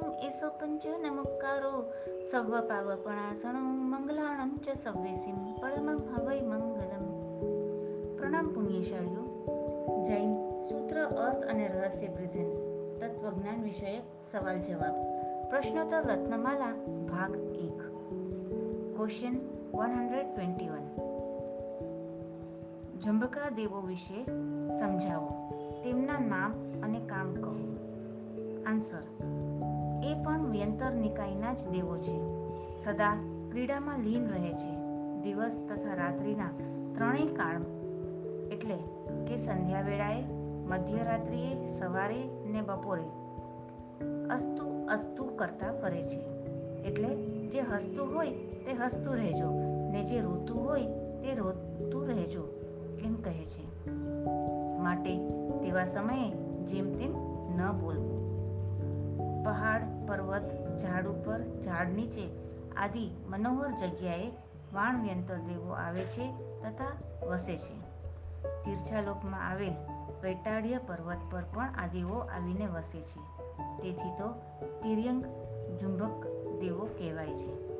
એસો પંચ નમકારો સવ્વ પાવપણાસણો મંગલાણં ચ સવ્વેસિમ પરમં હવૈ મંગલમ પ્રણામ પુણ્યશાળીઓ જૈન સૂત્ર અર્થ અને રહસ્ય પ્રેઝન્સ તત્વજ્ઞાન વિષયક સવાલ જવાબ પ્રશ્નોત્તર રત્નમાલા ભાગ એક question one hundred twenty one જંબકા દેવો વિશે સમજાવો તેમના નામ અને કામ કહો। આન્સર એ પણ વ્યંતર નિકાયના જ દેવો છે. સદા ક્રીડામાં લીન રહે છે. દિવસ તથા રાત્રિના ત્રણેય કાળ એટલે કે સંધ્યા વેળાએ, મધ્યરાત્રિએ, સવારે ને બપોરે અસ્તુ અસ્તુ કરતા ફરે છે. એટલે જે હસતું હોય તે હસતું રહેજો ને જે રોતું હોય તે રોતું રહેજો એમ કહે છે. માટે તેવા સમયે જેમ તેમ ન બોલવું. પહાડ, પર્વત, ઝાડ ઉપર, ઝાડ નીચે આદિ મનોહર જગ્યાએ વાણવ્યંતર દેવો આવે છે તથા વસે છે. તીર્છાલોકમાં આવેલ વૈટાળીય પર્વત પર પણ આદિઓ આવીને વસે છે. તેથી તો તિર્યંગ ઝુંબક દેવો કહેવાય છે.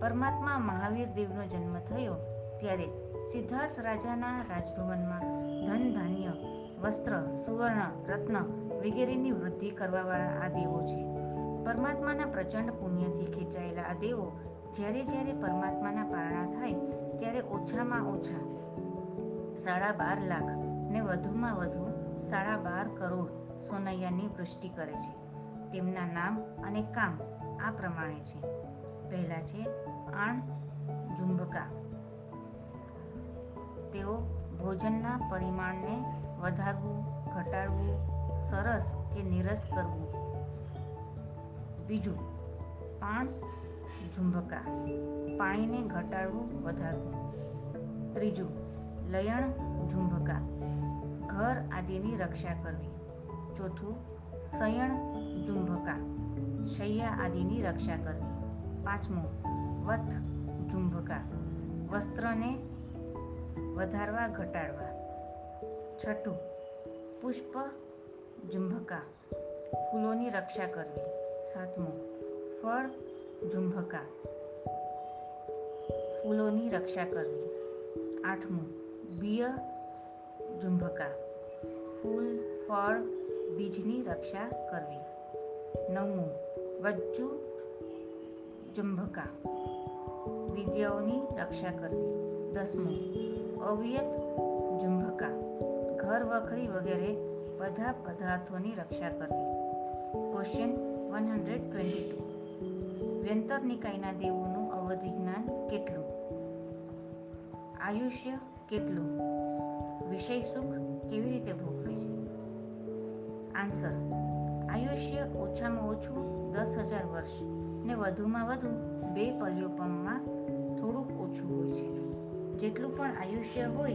પરમાત્મા મહાવીર દેવનો જન્મ થયો ત્યારે સિદ્ધાર્થ રાજાના રાજભવનમાં ધન ધાન્ય વસ્ત્ર, સુવર્ણ, રત્ન વગેરેની વૃદ્ધિ કરવાવાળા આ દેવો છે. પરમાત્માના પ્રચંડ પુણ્યથી ખેંચાયેલા આ દેવો જ્યારે જ્યારે પરમાત્માના પારણા થાય ત્યારે ઓછામાં ઓછા સાડા બાર લાખ ને વધુમાં વધુ સાડા બાર કરોડ સોનૈયાની વૃષ્ટિ કરે છે. તેમના નામ અને કામ આ પ્રમાણે છે. પહેલા છે આણ ઝુંબકા તેઓ ભોજનના પરિમાણને વધારવું, ઘટાડવું સરસ કે નીરસ કરવું. બીજું પાણ ઝુંબકા. પાણીને ઘટાડવું વધારવું. ત્રીજું, લયણ ઝુંબકા. ઘર આદિની રક્ષા કરવી. ચોથું, સયણ ઝુંબકા. શૈયા આદિની રક્ષા કરવી. પાંચમું, વથ ઝુંબકા. વસ્ત્રને વધારવા, ઘટાડવા. છઠ્ઠું, પુષ્પ ઝુંબકા ફૂલોની રક્ષા કરવી સાતમું ફળ ઝુંબકા ફૂલોની રક્ષા કરવી આઠમું બિય ઝુંબકા ફૂલ ફળ બીજની રક્ષા કરવી નવમું વજ્જુ ઝુંબકા વિદ્યાઓની રક્ષા કરવી દસમું અવ્યત ઝુંબકા ઘર વખરી વગેરે બધા પદાર્થોની રક્ષા કરવી. Question one hundred twenty two વ્યંતર નિકાયના દેવોનું અવધિ જ્ઞાન કેટલું? આયુષ્ય કેટલું? વિષય સુખ કેવી રીતે ભોગવે છે? આન્સર આયુષ્ય ઓછામાં ઓછું દસ હજાર વર્ષ ને વધુમાં વધુ બે પલ્યોપમમાં થોડુંક ઓછું હોય છે. જેટલું પણ આયુષ્ય હોય,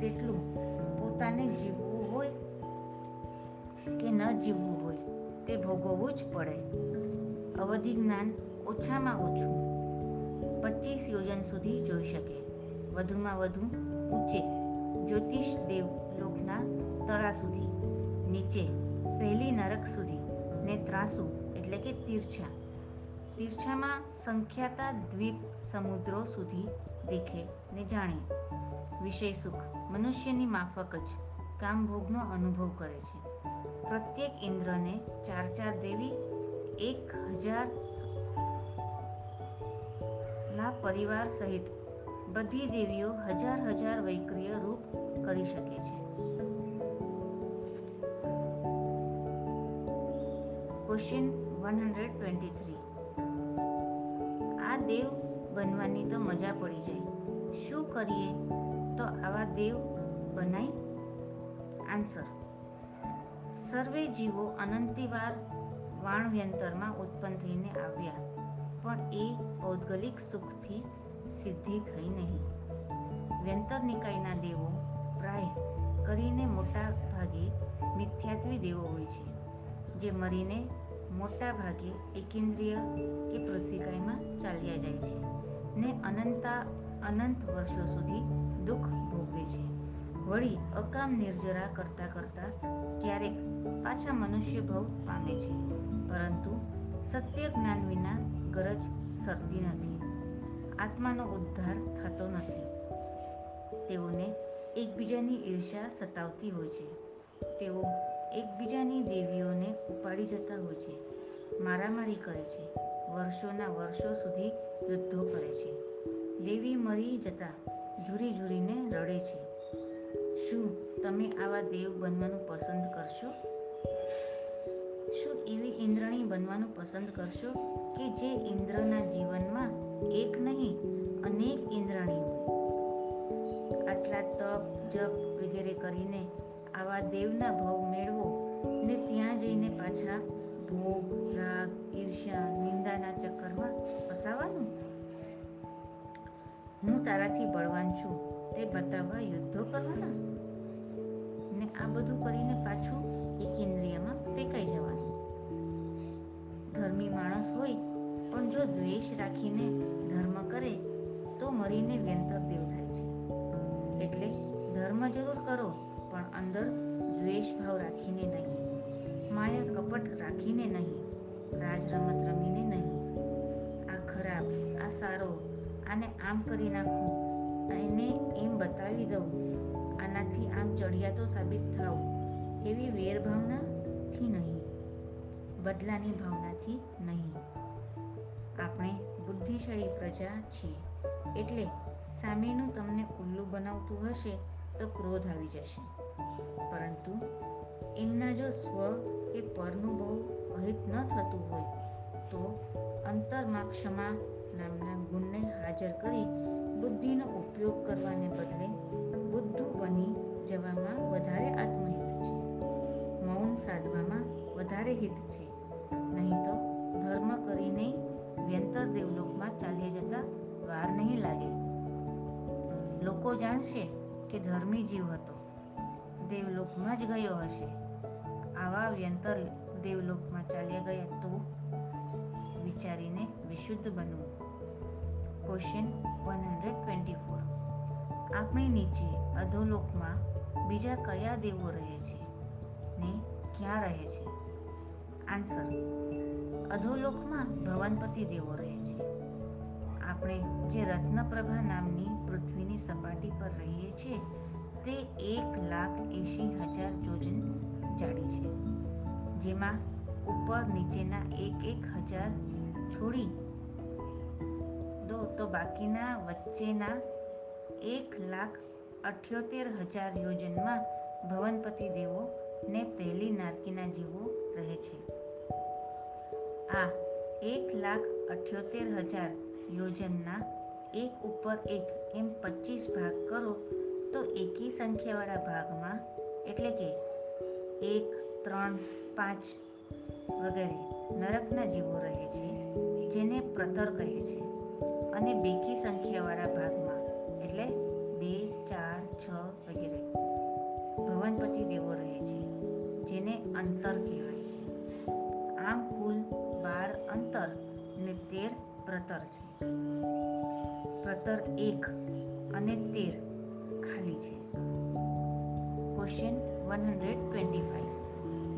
તેટલું પોતાને જીવવું હોય કે ન જીવવું હોય, તે ભોગવવું જ પડે. અવધિ જ્ઞાન ઓછામાં ઓછું પચીસ યોજન સુધી જોઈ શકે. વધુમાં વધુ ઊંચે જ્યોતિષ દેવલોકના તળા સુધી, નીચે પહેલી નરક સુધી, ને ત્રાસુ એટલે કે તીર્છા. તીર્છામાં સંખ્યાતા દ્વીપ સમુદ્રો સુધી દેખે ને જાણે. વિષય સુખ મનુષ્યની માફક જ કામભોગનો અનુભવ કરે છે. પ્રત્યેક ઇન્દ્રને ચાર ચાર દેવી, એક હજાર ના પરિવાર સહિત બધી દેવીઓ હજાર હજાર વૈક્રિય રૂપ કરી શકે છે. Question one hundred twenty three આ દેવ બનવાની તો મજા પડી જાય. શું કરીએ તો આવા દેવ બનાય? આન્સર સર્વે જીવો અનંતિવાર વાણવ્યંતરમાં ઉત્પન્ન થઈને આવ્યા, પણ એ પૌદ્ગલિક સુખથી સિદ્ધિ થઈ નહીં. વ્યંતર નિકાયના દેવો પ્રાય કરીને મોટા ભાગે મિથ્યાત્વી દેવો હોય છે, જે મરીને મોટા ભાગે એકેન્દ્રિય કે પૃથ્વીકાયમાં ચાલ્યા જાય છે ને અનંતા અનંત વર્ષો સુધી દુઃખ ભોગવે છે. વળી અકામ નિર્જરા કરતા કરતા ક્યારેક પાછા મનુષ્ય ભવ પામે છે. પરંતુ સત્ય જ્ઞાન વિના ગરજ સરતી નથી. આત્માનો ઉદ્ધાર થતો નથી. તેઓને એકબીજાની ઈર્ષ્યા સતાવતી હોય છે. તેઓ એકબીજાની દેવીઓને ઉપાડી જતા હોય છે. મારામારી કરે છે. વર્ષોના વર્ષો સુધી યુદ્ધો કરે છે. દેવી મરી જતા ઝૂરી ઝૂરીને રડે છે. શું તમે આવા દેવ બનવાનું પસંદ કરશો? શું એવી ઇન્દ્રણી બનવાનું પસંદ કરશો કે જે ઇન્દ્રના જીવનમાં એક નહીં, અનેક ઇન્દ્રણી આટલા તપ, જપ વગેરે કરીને આવા દેવના ભોગ મેળવો ને ત્યાં જઈને પાછા ભોગ, રાગ, ઈર્ષ્યા, નિંદાના ચક્કરમાં ફસાવાનું? હું તારાથી બળવાન છું, તે બતાવવા યુદ્ધો કરવાના? આ બધું કરીને પાછું એક ઇન્દ્રિયમાં ફેંકાઈ જવાનું. ધર્મી માણસ હોય, પણ જો દ્વેષ રાખીને ધર્મ કરે, તો મરીને વ્યંતર દેવ થાય છે. એટલે ધર્મ જરૂર કરો, પણ અંદર દ્વેષ ભાવ રાખીને નહીં. માયા કપટ રાખીને નહીં. રાજ રમત રમીને નહીં. આ ખરાબ, આ સારો, આને આમ કરી નાખું એને એમ બતાવી દઉં આનાથી આમ ચડિયાતો સાબિત થાવ એવી વેરભાવનાથી નહીં, બદલાની ભાવનાથી નહીં. આપણે બુદ્ધિશાળી પ્રજા છીએ, એટલે સામેનું તમને ઉલ્લુ બનાવતું હશે તો ક્રોધ આવી જશે. પરંતુ એમના જો સ્વ કે પરનું બહુ અહિત ન થતું હોય, તો અંતરમાં ક્ષમા નામના ગુણને હાજર કરી બુદ્ધિનો ઉપયોગ કરવાને બદલે બની જવામાં વધારે આત્મહિત છે. મૌન સાધવામાં વધારે હિત છે. નહીં તો ધર્મ કરીને વ્યંતર દેવલોકમાં ચાલ્યા જતા વાર નહીં લાગે. લોકો જાણશે કે ધર્મી જીવ હતો. દેવલોકમાં જ ગયો હશે. આવા વ્યંતર દેવલોકમાં ચાલ્યા ગયા તો વિચારીને વિશુદ્ધ બનવું. Question one hundred twenty four આપણી નીચે અધોલોકમાં બીજા કયા દેવો રહે છે? ને ક્યાં રહે છે? આન્સર. અધોલોકમાં ભવનપતિ દેવો રહે છે. આપણે જે રત્નપ્રભા નામની પૃથ્વીની સપાટી પર રહીએ છીએ, તે એક લાખ એંશી હજાર જોજન જાડી છે. જેમાં ઉપર નીચેના એક એક હજાર છોડી દો તો બાકીના વચ્ચેના એક લાખ અઠ્યોતેર હજાર યોજનમાં ભવનપતિ દેવો ને પહેલી નારકીના જીવો રહે છે. આ એક લાખ અઠ્યોતેર હજાર યોજનના એક ઉપર એક એમ પચીસ ભાગ કરો તો એકી સંખ્યાવાળા ભાગમાં એટલે કે એક, ત્રણ, પાંચ વગેરે નરકના જીવો રહે છે, જેને પ્રતર કહે છે. અને બેકી સંખ્યાવાળા ભાગમાં ભવનપતિ દેવો રહે છે, જેને અંતર કહેવાય છે. આમ કુલ બાર અંતર ને તેર પ્રતર છે. પ્રતર એક અને તેર ખાલી છે. Question one hundred twenty five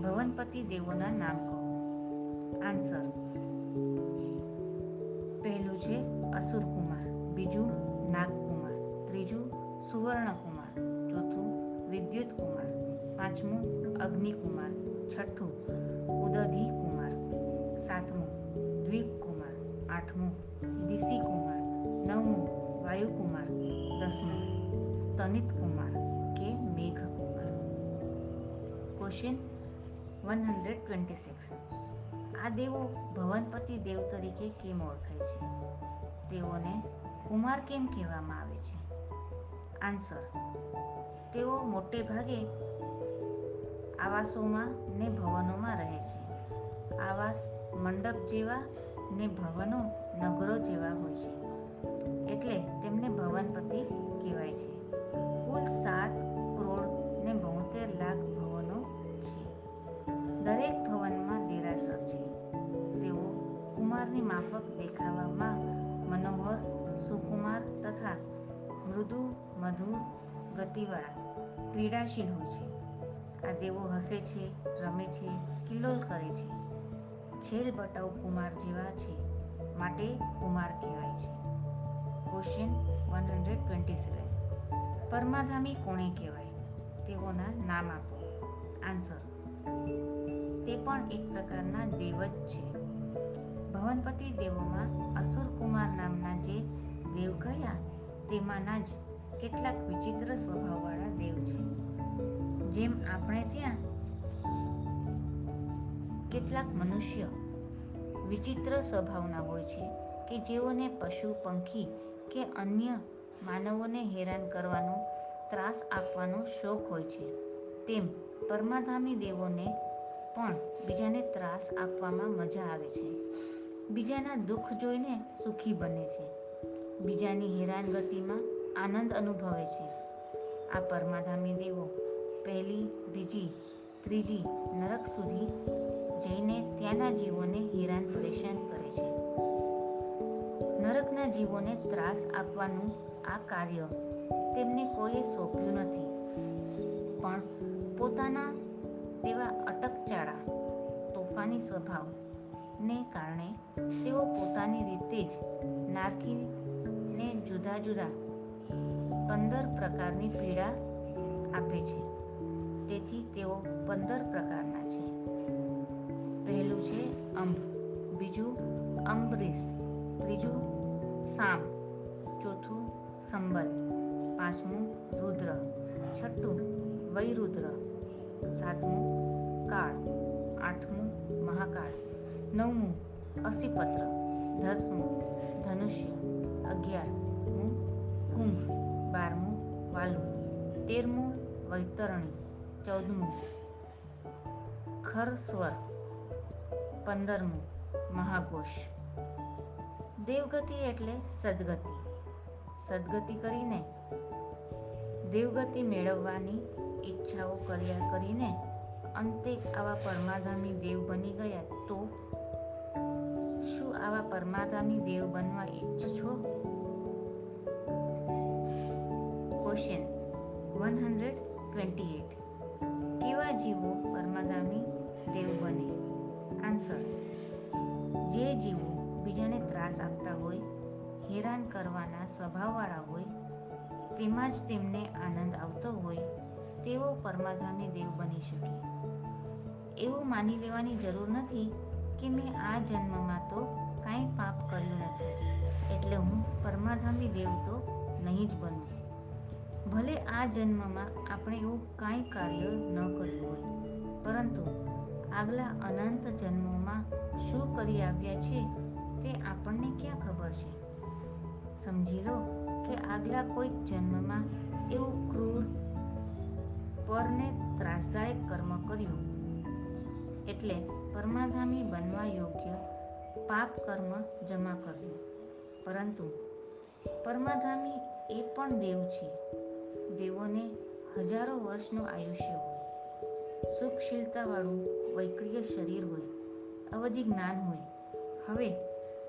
ભવનપતિ દેવોના નામ કહો. આન્સર પહેલું છે અસુરકુમાર, બીજું નાગકુમાર, ત્રીજું સુવર્ણકુમાર. વિદ્યુત કુમાર પાંચમું અગ્નિકુમાર, છઠ્ઠું ઉદધિ કુમાર સાતમું દ્વીપ કુમાર આઠમું દિશી કુમાર નવમું વાયુકુમાર, દસમું સ્તનિત કુમાર કે મેઘ Kumar question one hundred twenty six આ દેવો ભવનપતિ દેવ તરીકે કેમ ઓળખાય છે? તેઓને કુમાર કેમ કહેવામાં આવે છે? આન્સર તેઓ મોટે ભાગે આવાસોમાં ને ભવનોમાં રહે છે. આવાસ મંડપ જેવા ને ભવનો નગરો જેવા હોય છે. એટલે તેમને ભવનપતિ કહેવાય છે. કુલ સાત કરોડ ને બોતેર લાખ ભવનો છે. દરેક ભવનમાં દેરાસર છે. તેઓ કુમારની માફક દેખાવામાં મનોહર, સુકુમાર તથા મૃદુ મધુર ગતિવાળા ક્રીડાશીલ હોય છે. આ દેવો હસે છે, રમે છે કિલ્લોલ કરે છે. છેલ બટાઉ કુમાર જેવા છે, માટે કુમાર કહેવાય છે. Question one hundred twenty seven પરમાધામી કોણે કહેવાય? તેઓના નામ આપો. આન્સર તે પણ એક પ્રકારના દેવ જ છે. ભવનપતિ દેવોમાં અસુર કુમાર નામના જે દેવ કયા તેમાંના જ કેટલાક વિચિત્ર સ્વભાવવાળા દેવ છે. જેમ આપણે ત્યાં કેટલાક મનુષ્ય વિચિત્ર સ્વભાવના હોય છે કે જેઓને પશુ, પંખી કે અન્ય માનવોને હેરાન કરવાનો, ત્રાસ આપવાનો શોખ હોય છે, તેમ પરમાધામી દેવોને પણ બીજાને ત્રાસ આપવામાં મજા આવે છે. બીજાના દુઃખ જોઈને સુખી બને છે. બીજાની હેરાનગતિમાં આનંદ અનુભવે છે. આ પરમાધામી દેવો પહેલી, બીજી, ત્રીજી નરક સુધી જઈને ત્યાંના જીવોને હેરાન, પરેશાન કરે છે. નરકના જીવોને ત્રાસ આપવાનું આ કાર્ય તેમને કોઈએ સોંપ્યું નથી. પણ પોતાના તેવા અટકચાળા, તોફાની સ્વભાવને કારણે તેઓ પોતાની રીતે જ નારકીને જુદા જુદા પંદર પ્રકારની પીડા આપે છે. તેથી તેઓ પંદર પ્રકારના છે. પહેલું છે અંબ, બીજું અંબરીશ, ત્રીજું સામ, ચોથું સંબલ, પાંચમું રુદ્ર, છઠ્ઠું વૈરુદ્ર, સાતમું કાળ, આઠમું મહાકાળ, નવમું અસીપત્ર, દસમું ધનુષ્ય, અગિયારમું કુંભ. વૈતરણી, ચૌદમું. ખરસ્વર, પંદરમું, મહાઘોષ. દેવગતિ એટલે સદગતિ. સદગતિ કરીને દેવગતિ મેળવવાની ઈચ્છાઓ કર્યા કરીને અંતે આવા પરમાધામી દેવ બની ગયા તો શું આવા પરમાધામી દેવ બનવા ઈચ્છો છો? Question one hundred twenty eight. કેવા જીવો પરમાગામી દેવ બને? આન્સર. જે જીવો બીજાને ત્રાસ આપતા હોય, હેરાન કરવાના સ્વભાવવાળા હોય, તેમાં જ તેમને આનંદ આવતો હોય તેવો પરમાધામી દેવ બની શકે. એવું માની લેવાની જરૂર નથી કે મેં આ જન્મમાં તો કાંઈ પાપ કર્યું નથી. એટલે હું પરમાધામી દેવ તો નહીં જ બનું. ભલે આ જન્મમાં આપણે એવું કાંઈ કાર્ય ન કર્યું હોય, પરંતુ આગલા અનંત જન્મોમાં શું કરી આવ્યા છે તે આપણને ક્યાં ખબર છે? સમજી લો કે આગલા કોઈક જન્મમાં એવું ક્રૂર પરને ત્રાસદાયક કર્મ કર્યું. એટલે પરમાધામી બનવા યોગ્ય પાપ કર્મ જમા કર્યું. પરંતુ પરમાધામી એ પણ દેવ છે. દેવોને હજારો વર્ષનું આયુષ્ય હોય. સુખશીલતાવાળું વૈક્રિય શરીર હોય. અવધિ જ્ઞાન હોય. હવે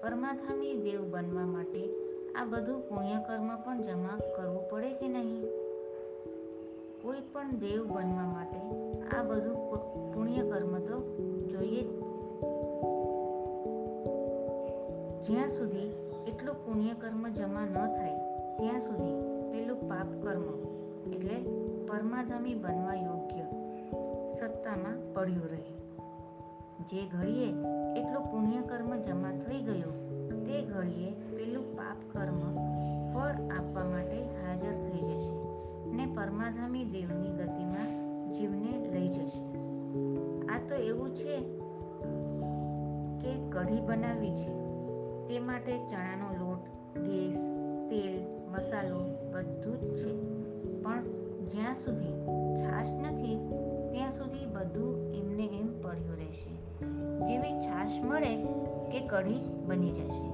પરમાધામી દેવ બનવા માટે આ બધું પુણ્યકર્મ પણ જમા કરવું પડે કે નહીં? કોઈ પણ દેવ બનવા માટે આ બધું પુણ્યકર્મ તો જોઈએ જ્યાં સુધી એટલું પુણ્યકર્મ જમા ન થાય, ત્યાં સુધી પેલું પાપ કર્મ એટલે પરમાધમી બનવા યોગ્ય સત્તામાં પડ્યું રહે. જે ઘડીએ એટલું પુણ્યકર્મ જમા થઈ ગયું, તે ઘડીએ પેલું પાપ કર્મ ફળ આપવા માટે હાજર થઈ જશે ને પરમાધામી દેવની ગતિમાં જીવને લઈ જશે. આ તો એવું છે કે કઢી બનાવવી છે. તે માટે ચણાનો લોટ, ગેસ, તેલ, મસાલો બધું જ છે. પણ જ્યાં સુધી છાશ નથી, ત્યાં સુધી બધું એમને એમ પડ્યું રહેશે. જેવી છાશ મળે કે કઢી બની જશે.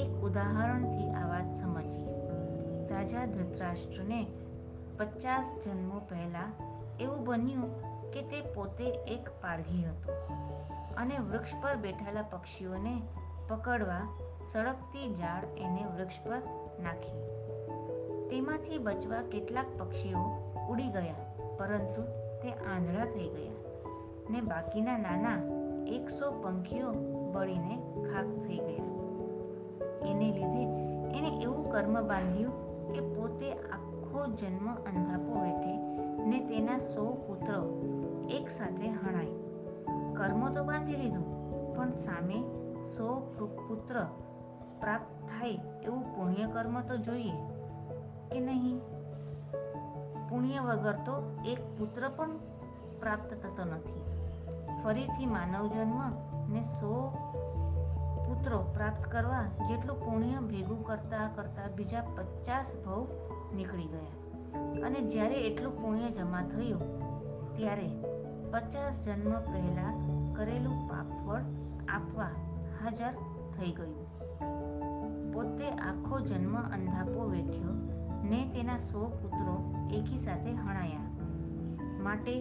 એક ઉદાહરણથી આ વાત સમજીએ. રાજા ધૃતરાષ્ટ્રને પચાસ જન્મો પહેલાં એવું બન્યું કે તે પોતે એક પારઘી હતો અને વૃક્ષ પર બેઠેલા પક્ષીઓને પકડવા સળગતી જાળ એને વૃક્ષ પર નાખી. તેમાંથી બચવા કેટલાક પક્ષીઓ ઉડી ગયા, પરંતુ તે આંધળા થઈ ગયા ને બાકીના નાના એકસો પંખીઓ બળીને ખાક થઈ ગયા. એને લીધે એણે એવું કર્મ બાંધ્યું કે પોતે આખો જન્મ અંધાપો વેઠે ને તેના સો પુત્રો એક સાથે હણાય. કર્મ તો બાંધી લીધું, પણ સામે સો પુત્ર પ્રાપ્ત થાય એવું પુણ્ય કર્મ તો જોઈએ. કે નહીં? પુણ્ય વગર તો એક પુત્ર પણ પ્રાપ્ત થતો નથી. ફરીથી માનવ જન્મ ને સો પુત્રો પ્રાપ્ત કરવા જેટલું પુણ્ય ભેગું કરતા કરતા બીજા પચાસ ભવ નીકળી ગયા. અને જ્યારે એટલું પુણ્ય જમા થયું, ત્યારે પચાસ જન્મ પહેલા કરેલું પાપફળ આપવા હાજર થઈ ગયું. પોતે આખો જન્મ અંધાપો વેઠ્યો ને તેના સો પુત્રો એકી સાથે હણાયા. માટે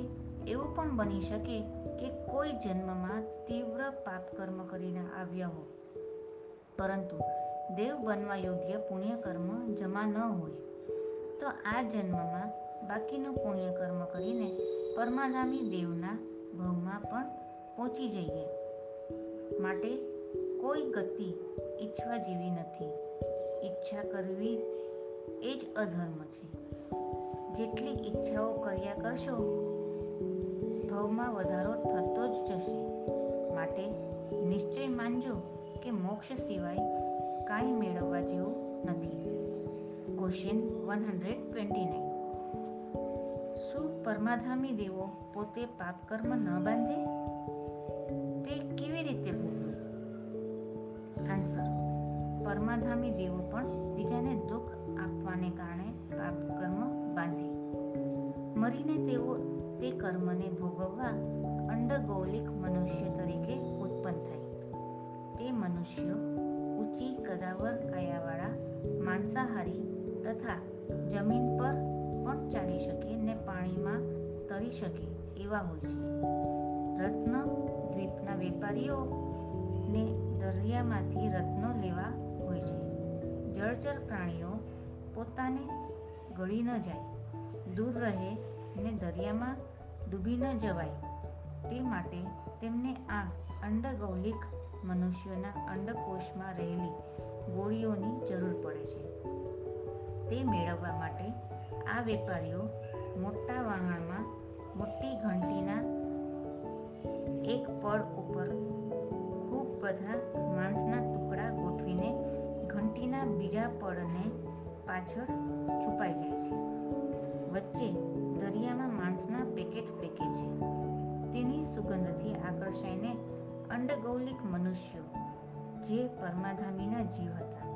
એવું પણ બની શકે કે કોઈ જન્મમાં તીવ્ર પાપ કર્મ કરીને આવ્યા હો પરંતુ દેવ બનવા યોગ્ય પુણ્ય કર્મ જમા ન હોય, તો આ જન્મમાં બાકીનું પુણ્યકર્મ કરીને પરમાધામી દેવના ભવમાં પણ પહોંચી જઈએ. માટે કોઈ ગતિ ઈચ્છવા જેવી નથી. ઈચ્છા કરવી એ જ અધર્મ છે. જેટલી ઈચ્છાઓ કર્યા કરશો, ભવમાં વધારો થતો જ જશે. માટે નિશ્ચય માનજો કે મોક્ષ સિવાય કાંઈ મેળવવા જેવું નથી. Question one hundred twenty nine શું પરમાધામી દેવો પોતે પાપ કર્મ ન બાંધે? તે કેવી રીતે આન્સર પરમાધામી દેવો પણ બીજાને દુઃખ આપવાને કારણે પાપ કર્મ બાંધે. મરીને તેઓ તે કર્મને ભોગવવા અંડગૌલિક મનુષ્ય તરીકે ઉત્પન્ન થાય. તે મનુષ્યો ઊંચી કદાવર કાયાવાળા, માંસાહારી તથા જમીન પર પણ ચાલી શકે ને પાણીમાં તરી શકે એવા હોય છે. રત્ન દ્વીપના વેપારીઓ ને દરિયામાંથી રત્નો લેવા હોય છે. જળચર પ્રાણીઓ પોતાને ગળી ન જાય, દૂર રહે ને દરિયામાં ડૂબી ન જવાય. તે માટે તેમને આ અંડગૌલિક મનુષ્યોના અંડકોષમાં રહેલી ગોળીઓની જરૂર પડે છે. તે મેળવવા માટે આ વેપારીઓ મોટા વાહણમાં મોટી ઘંટીના એક પડ ઉપર ખૂબ બધા માંસના ટુકડા ગોઠવીને ઘંટીના બીજા પડને પાછળ છુપાઈ જાય છે. વચ્ચે દરિયામાં માંસના પેકેટ ફેંકે છે. તેની સુગંધથી આકર્ષાઈને અંડગૌલિક મનુષ્યો, જે પરમાધામીના જીવ હતા.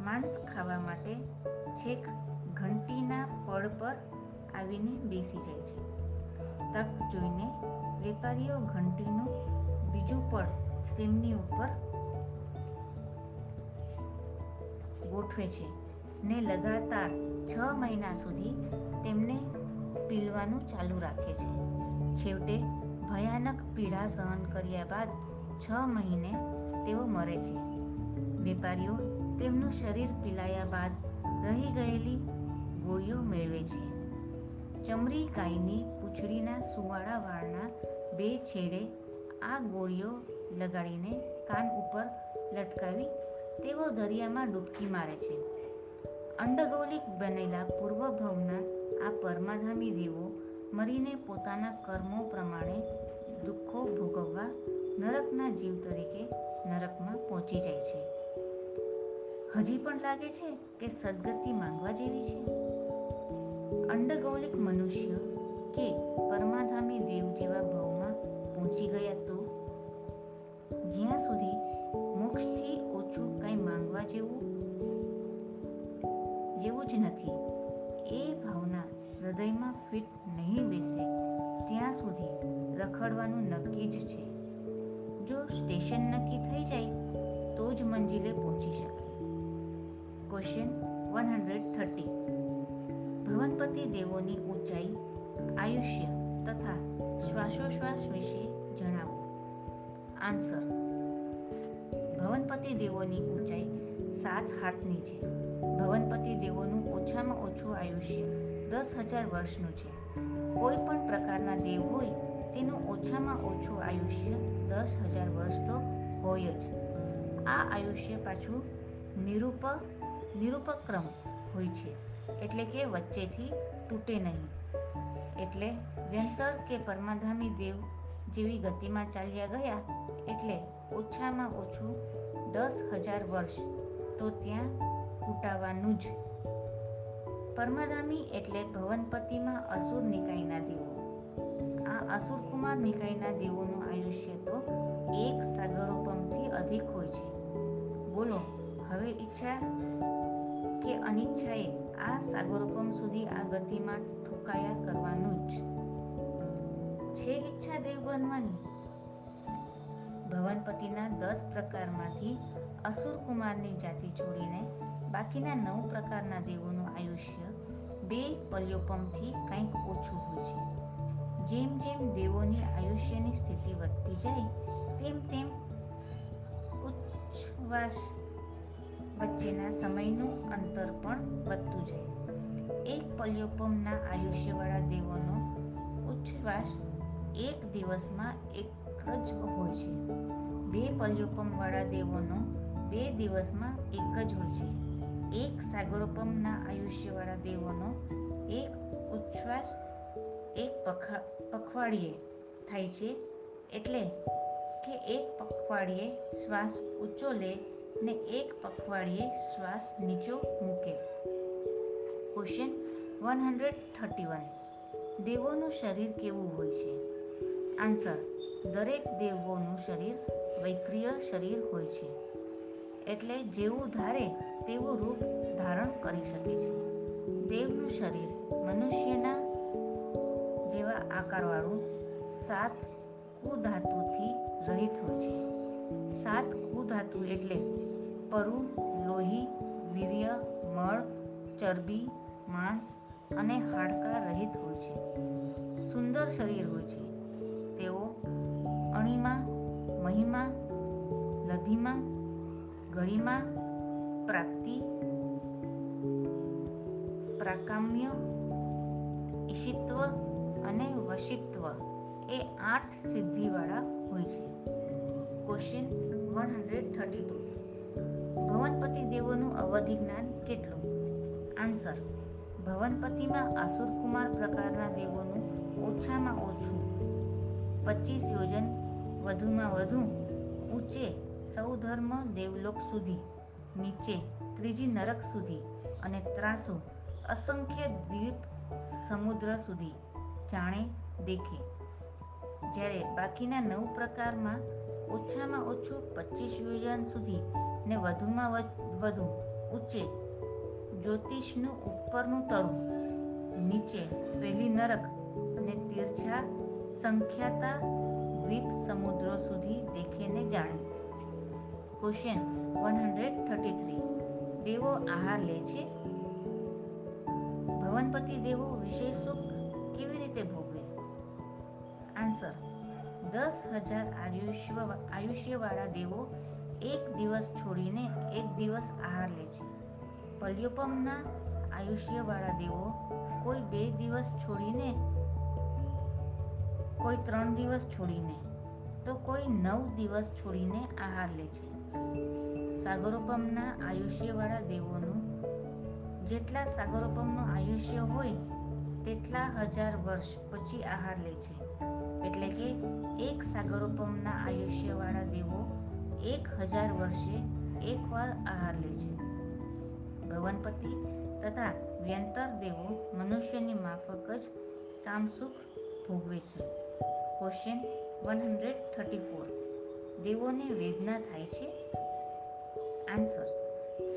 માંસ ખાવા માટે છેક ઘંટીના પડ પર આવીને બેસી જાય છે. તક જોઈને વેપારીઓ ઘંટીનું બીજું પડ તેમની ઉપર ગોઠવે છે. ને લગાતાર છ મહિના સુધી તેમને પીલવાનું ચાલુ રાખે છે. છેવટે ભયાનક પીડા સહન કર્યા બાદ છ મહિને તેઓ મરે છે. વેપારીઓ તેમનું શરીર પીલાયા બાદ રહી ગયેલી ગોળીઓ મેળવે છે. ચમરી ગાયની પૂંછડીના સુવાળા વાળના બે છેડે આ ગોળીઓ લગાડીને કાન ઉપર લટકાવી તેઓ દરિયામાં ડૂબકી મારે છે. અંડગૌલિક બનેલા પૂર્વભવના આ પરમાધામી દેવો મરીને પોતાના કર્મો પ્રમાણે દુઃખો ભોગવવા નરકના જીવ તરીકે નરકમાં પહોંચી જાય છે. હજી પણ લાગે છે કે સદગતિ માંગવા જેવી છે? અંડગૌલિક મનુષ્ય કે પરમાધામી દેવ જેવા ભાવમાં પહોંચી ગયા તો? જ્યાં સુધી મોક્ષથી ઓછું કંઈ માંગવા જેવું જેવું જ નથી. એ ભાવના હૃદયમાં ફિટ નહીં બેસે. ત્યાં સુધી રખડવાનું નક્કી જ છે. જો સ્ટેશન નક્કી થઈ જાય, તો જ મંજિલે પહોંચી શકાય. ક્વેશ્ચન વન હંડ્રેડ થર્ટી ભવનપતિ દેવોની ઊંચાઈ, આયુષ્ય તથા શ્વાસોશ્વાસ વિશે જણાવો. આન્સર ભવનપતિ દેવોની ઊંચાઈ સાત હાથની છે. ભવનપતિ દેવોનું ઓછામાં ઓછું આયુષ્ય દસ હજાર વર્ષનું છે. કોઈ પણ પ્રકારના દેવ હોય તેનું ઓછામાં ઓછું આયુષ્ય દસ હજાર વર્ષ તો હોય જ. આ આયુષ્ય પાછું નિરૂપ, નિરૂપક્રમ હોય છે. એટલે કે વચ્ચેથી તૂટે નહીં. એટલે વ્યંતર કે પરમાધામી દેવ જેવી ગતિમાં ચાલ્યા ગયા એટલે ઓછામાં ઓછું દસ હજાર વર્ષ તો ત્યાં તૂટાવાનું જ. પરમાધામી એટલે ભવનપતિમાં અસુર નિકાયના દેવો. આ અસુરકુમાર નિકાયના દેવોનું આયુષ્ય તો એક સાગરોપમથી અધિક હોય છે. બોલો, હવે ઈચ્છા કે અનિચ્છાએ આ સાગરોપમ સુધી આ ગતિમાં ઠુકાયા કરવાનું જ. છે ઈચ્છા દેવ બનવાની? ભવનપતિના દસ પ્રકારમાંથી અસુર કુમારની જાતિ છોડીને બાકીના નવ પ્રકારના દેવોનું આયુષ્ય બે પલ્યોપમથી કંઈક ઓછું હોય છે. જેમ જેમ દેવોની આયુષ્યની સ્થિતિ વધતી જાય, તેમ તેમ ઉચ્છવાસ વચ્ચેના સમયનું અંતર પણ વધતું જાય. એક પલ્યોપમના આયુષ્યવાળા દેવોનો ઉચ્છવાસ એક દિવસમાં એક જ હોય છે. બે પલ્યોપમવાળા દેવોનો બે દિવસમાં એક જ હોય છે. એક સાગરોપમના આયુષ્યવાળા દેવોનો એક ઉચ્છ્વાસ, એક પખા પખવાડીએ થાય છે. એટલે કે એક પખવાડિયે શ્વાસ ઊંચો લે ને એક પખવાડીએ શ્વાસ નીચો મૂકે. Question one hundred thirty one દેવોનું શરીર કેવું હોય છે? આન્સર દરેક દેવોનું શરીર વૈક્રિય શરીર હોય છે. એટલે જેવું ધારે તેવું રૂપ ધારણ કરી શકે છે. દેવનું શરીર મનુષ્યના જેવા આકારવાળું સાત કુધાતુથી રહિત હોય છે. સાત કુધાતુ એટલે પરુ, લોહી, વીર્ય, મળ, ચરબી, માંસ અને હાડકા રહિત હોય છે. સુંદર શરીર હોય છે. તેઓ અણિમા, મહિમા, લધિમા ગરિમા પ્રાપ્તિ પ્રાકામ્ય ઈશિત્વ અને વશિત્વ એ આઠ સિદ્ધિવાળા હોય છે. Question one hundred thirty two ભવનપતિ દેવોનું અવધિ જ્ઞાન કેટલું? આન્સર ભવનપતિમાં આસુરકુમાર પ્રકારના દેવોનું ઓછામાં ઓછું પચીસ યોજન, વધુમાં વધુ, ઊંચે સૌધર્મ દેવલોક સુધી, નીચે ત્રીજી નરક સુધી અને ત્રાસુ અસંખ્ય દ્વીપ સમુદ્ર સુધી, જાણે દેખે. જ્યારે બાકીના નવ પ્રકારમાં ઓછામાં ઓછું પચીસ યોજન સુધી ને વધુમાં વધુ ઊંચે જ્યોતિષનું ઉપરનું તળું, નીચે પહેલી નરક અને તીર્છા સંખ્યાતા દ્વીપ સમુદ્રો સુધી દેખેને જાણે. Question one hundred thirty three દેવો આહાર લે છે. ભવનપતિ દેવો વિશેષ સુખ કેવી રીતે ભોગવે? આન્સર દસ હજાર આયુષ્ય, આયુષ્યવાળા દેવો એક દિવસ છોડીને એક દિવસ આહાર લે છે. પલ્યુપમના આયુષ્યવાળા દેવો કોઈ બે દિવસ છોડીને, કોઈ ત્રણ દિવસ છોડીને, તો કોઈ નવ દિવસ છોડીને આહાર લે છે. સાગરોપમના આયુષ્યવાળા દેવોનું જેટલા સાગરોપમનું આયુષ્ય હોય તેટલા હજાર વર્ષ પછી આહાર લે છે. એટલે કે એક સાગરોપમના આયુષ્યવાળા દેવો એક હજાર વર્ષે એકવાર આહાર લે છે. ભવનપતિ તથા વ્યંતર દેવો મનુષ્યની માફક જ કામસુખ ભોગવે છે. Question one hundred thirty four દેવોને વેદના થાય છે? આન્સર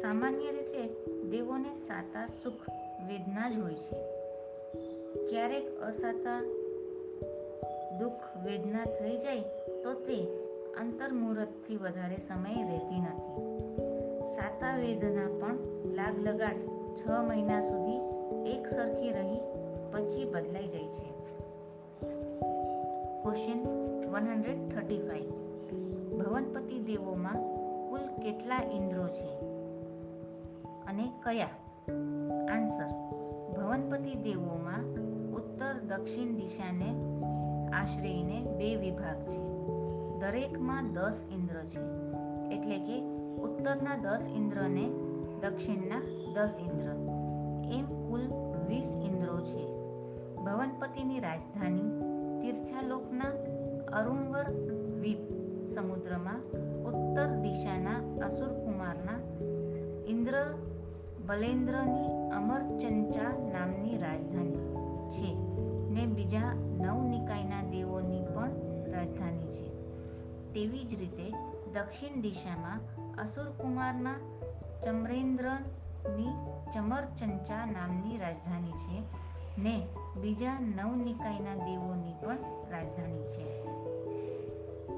સામાન્ય રીતે દેવોને સાતા સુખ વેદના જ હોય છે. ક્યારેક અસાતા દુઃખ વેદના થઈ જાય તો તે અંતર્મુહૂર્તથી વધારે સમય રહેતી નથી. સાતા વેદના પણ લાગ લગાડ છ મહિના સુધી એક સરખી રહી પછી બદલાઈ જાય છે. Question one hundred thirty five ભવનપતિ દેવોમાં કુલ કેટલા ઇન્દ્રો છે? અને કયા? આન્સર, ભવનપતિ દેવોમાં ઉત્તર દક્ષિણ દિશાને આશ્રયને બે વિભાગ છે. દરેકમાં દસ ઇન્દ્ર છે, એટલે કે ઉત્તરના દસ ઇન્દ્રને દક્ષિણના દસ ઇન્દ્ર. એમ કુલ વીસ ઇન્દ્રો છે. ભવનપતિની રાજધાની તીર્છાલોકના અરુણવર દ્વીપ સમુદ્રમાં, ઉત્તર દિશાના અસુરકુમારના ઇન્દ્ર બલેન્દ્રની અમરચંચા નામની રાજધાની છે ને બીજા નવ નિકાયના દેવોની પણ રાજધાની છે. તેવી જ રીતે દક્ષિણ દિશામાં અસુરકુમારના ચમરેન્દ્રની ચમરચંચા નામની રાજધાની છે ને બીજા નવ નિકાયના દેવોની પણ રાજધાની છે.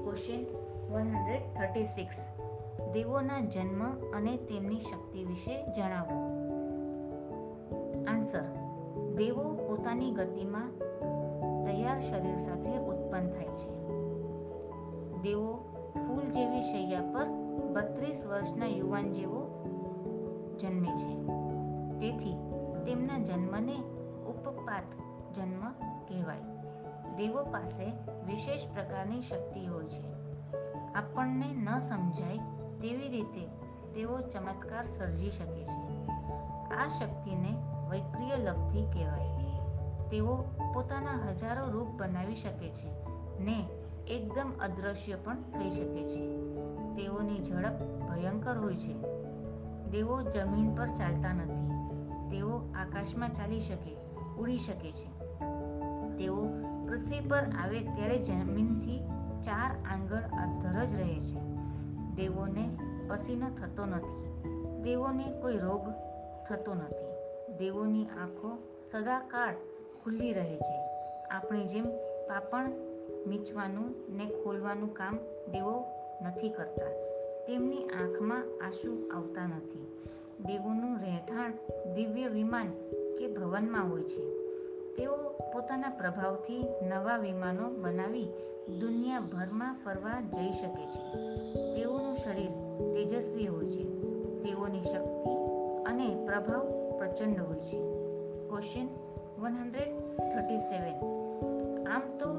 Question one hundred thirty six દેવોના જન્મ અને તેમની શક્તિ વિશે જણાવો. આન્સર દેવો પોતાની ગતિમાં તૈયાર શરીર સાથે ઉત્પન્ન થાય છે. દેવો ફૂલ જેવી શૈયા પર બત્રીસ વર્ષના યુવાન જેવો જન્મે છે. તેથી તેમના જન્મને ઉપપાત જન્મ કહેવાય. દેવો પાસે વિશેષ પ્રકારની શક્તિ હોય છે. આપણને ન સમજાય તેવી રીતે તેઓ ચમત્કાર સર્જી શકે છે. આ શક્તિને વૈક્રિય લબ્ધિ કહેવાય. તેઓ પોતાના હજારો રૂપ બનાવી શકે છે ને એકદમ અદૃશ્ય પણ થઈ શકે છે. તેઓની ઝડપ ભયંકર હોય છે. તેઓ જમીન પર ચાલતા નથી. તેઓ આકાશમાં ચાલી શકે, ઉડી શકે છે. તેઓ પૃથ્વી પર આવે ત્યારે જમીનથી ચાર આંગળ અંતર જ રહે છે. દેવોને પસીનો થતો નથી. દેવોને કોઈ રોગ થતો નથી. દેવોની આંખો સદાકાળ ખુલ્લી રહે છે. આપણી જેમ પાપણ મીચવાનું ને ખોલવાનું કામ દેવો નથી કરતા, તેમની આંખમાં આંસુ આવતા નથી. દેવોનું રહેઠાણ દિવ્ય વિમાન કે ભવનમાં હોય છે. તેઓ પોતાના પ્રભાવથી નવા વિમાનો બનાવી દુનિયાભરમાં ફરવા જઈ શકે છે. તેઓનું શરીર તેજસ્વી હોય છે. તેઓની શક્તિ અને પ્રભાવ પ્રચંડ હોય છે. Question one hundred thirty seven આમ તો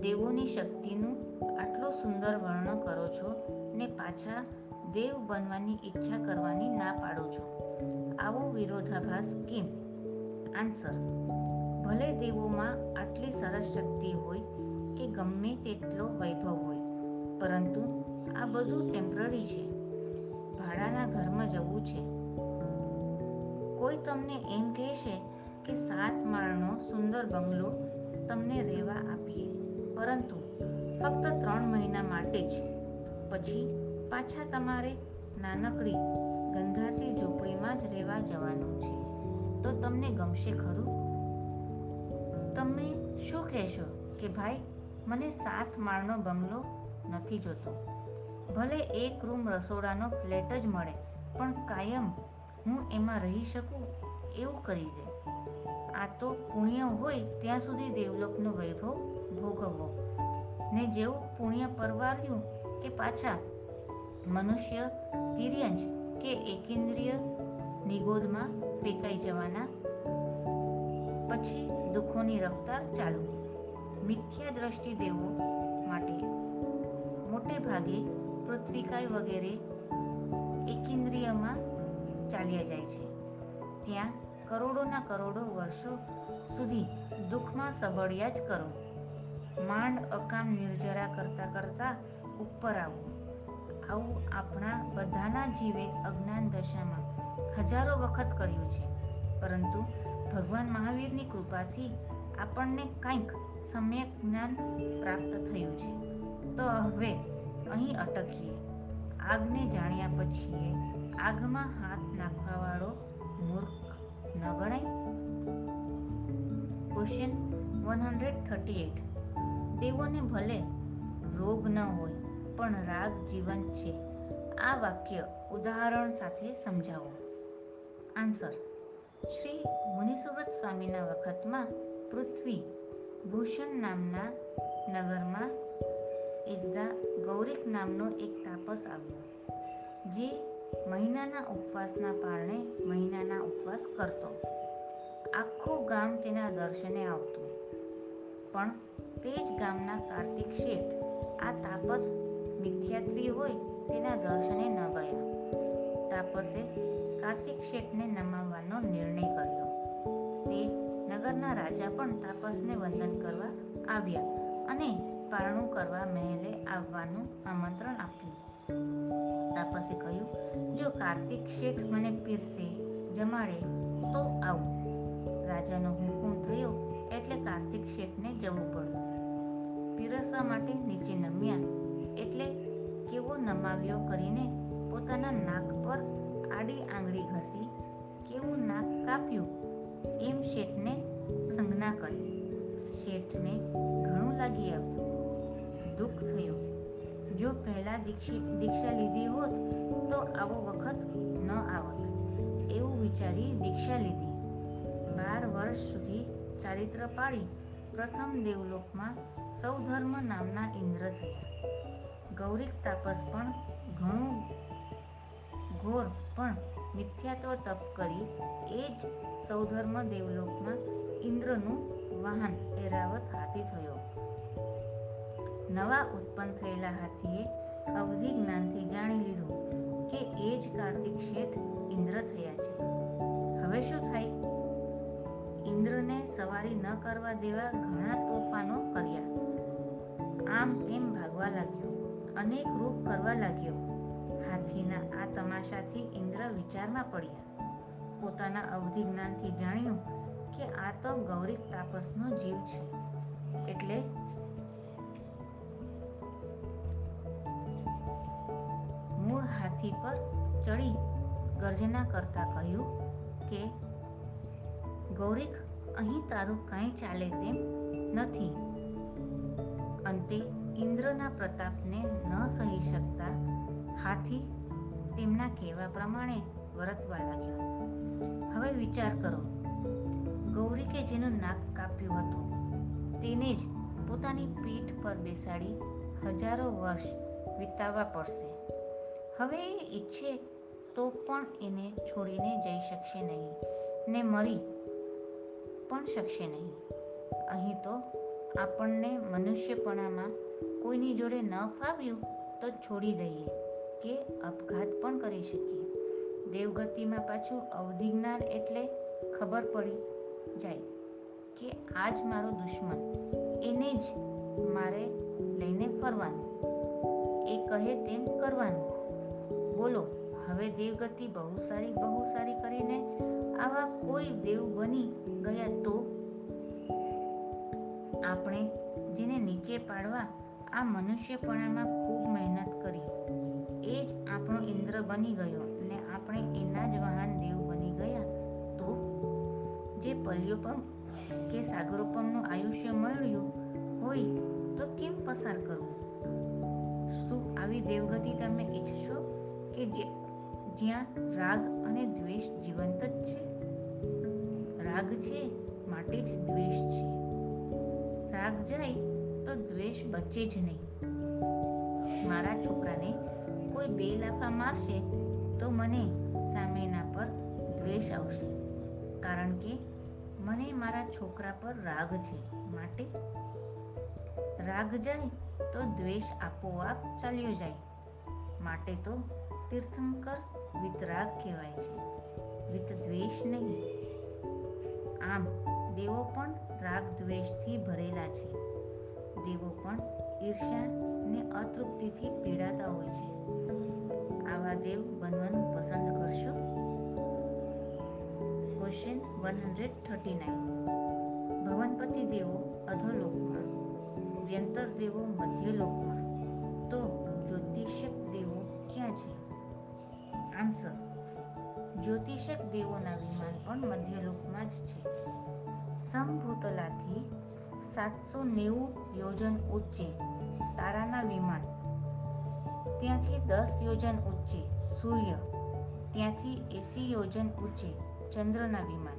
દેવોની શક્તિનું આટલું સુંદર વર્ણન કરો છો ને પાછા દેવ બનવાની ઈચ્છા કરવાની ના પાડો છો. આવો વિરોધાભાસ કેમ? આન્સર ભલે દેવોમાં આટલી સરસ શક્તિ હોય કે ગમે તેટલો વૈભવ હોય, પરંતુ આ બધું ટેમ્પરરી છે. ભાડાના ઘરમાં જવું છે. કોઈ તમને એમ કહેશે કે સાત માળનો સુંદર બંગલો તમને રહેવા આપીએ, પરંતુ ફક્ત ત્રણ મહિના માટે જ. પછી પાછા તમારે નાનકડી ગંધાતી ઝૂંપડીમાં જ રહેવા જવાનું છે. તો તમને ગમશે ખરું? તમે શું કહેશો કે ભાઈ, મને સાત માળનો બંગલો નથી જોતો. ભલે એક રૂમ રસોડાનો ફ્લેટ જ મળે, પણ કાયમ હું એમાં રહી શકું એવું કરી દે. આ તો પુણ્ય હોય ત્યાં સુધી દેવલોકનો વૈભવ ભોગવવો. ને જેવું પુણ્ય પરવાર્યું કે પાછા મનુષ્ય તિર્યંશ કે એકેન્દ્રિય નિગોદમાં ફેંકાઈ જવાના. પછી દુઃખોની રફતાર ચાલુ. મિથ્યા દ્રષ્ટિ દેવો માટે. મોટે ભાગે પૃથ્વીકાય વગેરે એકેન્દ્રિયમાં ચાલ્યા જાય છે. ત્યાં કરોડોના કરોડો વર્ષો સુધી દુઃખમાં સબળ્યા જ કરો. માંડ અકામ નિર્જરા કરતા કરતા ઉપર આવો. આવું આપણા બધાના જીવે અજ્ઞાન દશામાં. હજારો વખત કર્યું છે. પરંતુ ભગવાન મહાવીરની કૃપાથી આપણને કંઈક સમ્યક જ્ઞાન પ્રાપ્ત થયું છે. તો હવે અહીં અટકીએ. આગને જાણ્યા પછી આગમાં હાથ નાખવાવાળો મૂર્ખ ન ગણાય? Question one hundred thirty eight દેવોને ભલે રોગ ન હોય, પણ રાગ જીવન છે. આ વાક્ય ઉદાહરણ સાથે સમજાવો. આન્સર. શ્રી મુનિસુવ્રત સ્વામીના વખતમાં પૃથ્વી ભૂષણ નામના નગરમાં એકદા ગૌરિક નામનો એક તાપસ આવ્યો, જે મહિનાના ઉપવાસના કારણે મહિનાના ઉપવાસ કરતો. આખું ગામ તેના દર્શને આવતું. પણ તે જ ગામના કાર્તિક શેઠ આ તાપસ મિથ્યાત્વી હોય તેના દર્શને ન ગયા. તાપસે કાર્તિક શેઠને નમાવવાનો નિર્ણય કર્યો. તે નગરના રાજા પણ તાપસને વંદન કરવા આવ્યા અને પારણું કરવા મહેલે આવવાનું આમંત્રણ આપ્યું. તાપસે કહ્યું, જો કાર્તિક શેઠ મને પીરસે, જમાડે, તો આવું. રાજાનો હુકુમ થયો એટલે કાર્તિક શેઠને જવું પડ્યું. પીરસવા માટે નીચે નમ્યા એટલે કેવો નમાવ્યો કરીને પોતાના નાક પર આડી આંગળી ઘસી કેવું નાક કાપ્યું એમ શેઠને સંજ્ઞા કરી. શેઠને ઘણું લાગી આવ્યું. દુઃખ થયું. જો પહેલાં દીક્ષિત દીક્ષા લીધી હોત તો આવો વખત ન આવત. એવું વિચારી દીક્ષા લીધી. બાર વર્ષ સુધી ચારિત્ર પાળી પ્રથમ દેવલોકમાં સૌધર્મ નામના ઇન્દ્ર થયા. ગૌરિક તાપસ પણ ઘણું ઘોર પણ મિથ્યાત્વ તપ કરી એ જ સૌધર્મ દેવલોકમાં ઇન્દ્રનું વાહન એરાવત હાથી થયો. નવા ઉત્પન્ન થયેલા હાથીએ અવધિ જ્ઞાનથી જાણી લીધું કે એ જ કાર્તિક શેઠ ઇન્દ્ર થયા છે. હવે શું થાય? ઇન્દ્રને સવારી ન કરવા દેવા ઘણા તોફાનો કર્યા. આમ તેમ ભાગવા લાગ્યો? અનેક રૂપ કરવા લાગ્યો. હાથીના આ તમાશાથી ઇન્દ્ર વિચારમાં પડ્યા. પોતાના અવધિ જ્ઞાનથી જાણ્યું કે આ તો ગૌરિક તાપસનો જીવ છે. એટલે મૂળ હાથી પર ચડી ગર્જના કરતા કહ્યું કે, ગૌરિક, અહીં તારું કાંઈ ચાલે તેમ નથી. અંતે ઇન્દ્રના પ્રતાપને ન સહી શકતા હાથી તેમના કહેવા પ્રમાણે વર્તવા લાગ્યો. હવે વિચાર કરો ગૌરીકે જેનું નાક કાપ્યું હતું, તેને જ પોતાની પીઠ પર બેસાડી હજારો વર્ષ વિતાવવા પડશે. હવે એ ઈચ્છે તો પણ એને છોડીને જઈ શકશે નહીં ને મરી પણ શકશે નહીં. અહીં તો આપણને મનુષ્યપણામાં કોઈની જોડે ન ફાવ્યું તો છોડી દઈએ. કે અપઘાત પણ કરી શકીએ. દેવગતિમાં પાછું અવધિજ્ઞાન એટલે ખબર પડી જાય કે આ જ મારો દુશ્મન. એને જ મારે લઈને ફરવાનું. એ કહે તેમ કરવાનું. બોલો, હવે દેવગતિ બહુ સારી બહુ સારી કરીને આવા કોઈ દેવ બની ગયા તો? આપણે જેને નીચે પાડવા આ મનુષ્યપણામાં ખૂબ મહેનત કરી. એ જ આપણો ઇન્દ્ર બની ગયો ને આપણે એના જ વાહન દેવ બની ગયા. તો જે પલ્યોપમ કે સાગરોપમનું આયુષ્ય મળ્યું હોય તો કેમ પસાર કરવું? શું આવી દેવગતિ તમે ઈચ્છશો કે જે જ્યાં રાગ અને દ્વેષ જીવંત જ છે? રાગ છે માટે જ દ્વેષ છે. રાગ જાય તો દ્વેષ બચે જ નહીં. મારા છોકરાને કોઈ બે લાફા મારશે તો મને સામેના પર દ્વેષ આવશે. કારણ કે મને મારા છોકરા પર રાગ છે માટે રાગ જાય તો દ્વેષ આપોઆપ ચાલ્યો જાય. માટે તો તીર્થંકર વિતરાગ કહેવાય છે. વિત દ્વેષ નહીં. આમ દેવો પણ રાગ દ્વેષથી ભરેલા છે. દેવો પણ ઈર્ષ્યા ને અતૃપ્તિથી પીડાતા હોય છે. આવા દેવ બનવાનું પસંદ કરશો? Question one hundred thirty nine ભવનપતિ દેવો અધોલોકમાં, વ્યંતર દેવો મધ્યલોકમાં, તો જ્યોતિષક દેવો ક્યાં છે? આન્સર જ્યોતિષક દેવોના વિમાન પણ મધ્યલોકમાં જ છે. સમભૂતલાથી સાતસો નેવું યોજન ઊંચે તારાના વિમાન. ત્યાંથી દસ યોજન ઊંચે, સૂર્ય. ત્યાંથી એસી યોજન ઊંચે, ચંદ્રના વિમાન.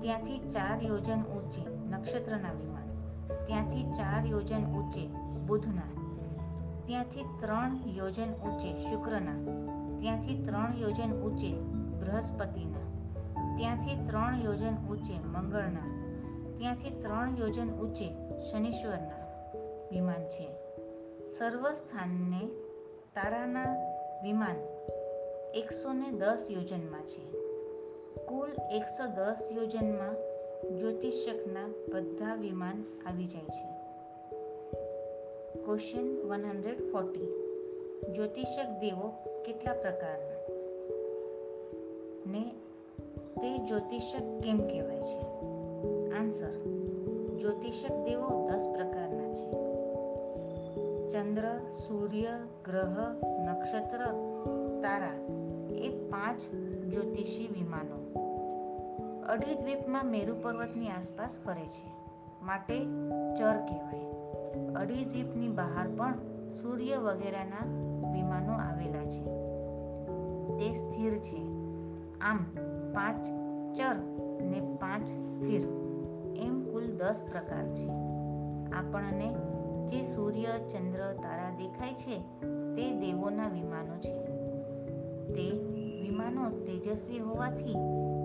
ત્યાંથી ચાર યોજન ઊંચે, નક્ષત્રના વિમાન. ત્યાંથી ચાર યોજન ઊંચે, બુધના. ત્યાંથી ત્રણ યોજન ઊંચે, શુક્રના. ત્યાંથી ત્રણ યોજન ઊંચે, બૃહસ્પતિના. ત્યાંથી ત્રણ યોજન ઊંચે, મંગળના. ત્યાંથી ત્રણ યોજન ઊંચે, શનિશ્વરના. વિમાન છે. સર્વ સ્થાનને તારાના વિમાન એકસો ને દસ યોજનમાં છે. કુલ એકસો દસ યોજનમાં જ્યોતિષકના બધા વિમાન આવી જાય છે. Question one hundred forty. જ્યોતિષક દેવો કેટલા પ્રકારના? ને તે જ્યોતિષક કેમ કહેવાય છે? આન્સર. જ્યોતિષક દેવો દસ પ્રકારના છે. ચંદ્ર, સૂર્ય, ગ્રહ, નક્ષત્ર, તારા એ પાંચ જ્યોતિષી વિમાનો. અઢી દ્વીપમાં મેરુ પર્વતની આસપાસ ફરે છે. માટે ચર કહેવાય. અઢી દ્વીપની બહાર પણ સૂર્ય વગેરેના વિમાનો આવેલા છે. તે સ્થિર છે. આમ પાંચ ચર ને પાંચ સ્થિર એમ કુલ દસ પ્રકાર છે. આપણને જે સૂર્ય, ચંદ્ર, તારા દેખાય છે, તે દેવોના વિમાનો છે. તે વિમાનો તેજસ્વી હોવાથી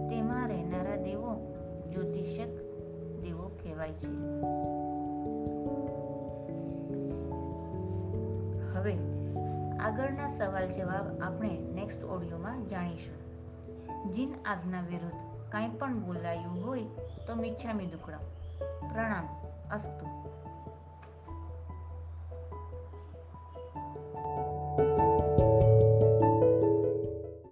તેમાં રહેનારા દેવો જ્યોતિષક દેવો કહેવાય છે. હવે આગળના સવાલ જવાબ આપણે નેક્સ્ટ ઓડિયોમાં જાણીશું. જીન આજ્ઞા વિરુદ્ધ કાંઈ પણ બોલાયું હોય તો મિચ્છામી દુક્કડમ પ્રણામ, અસ્તુ.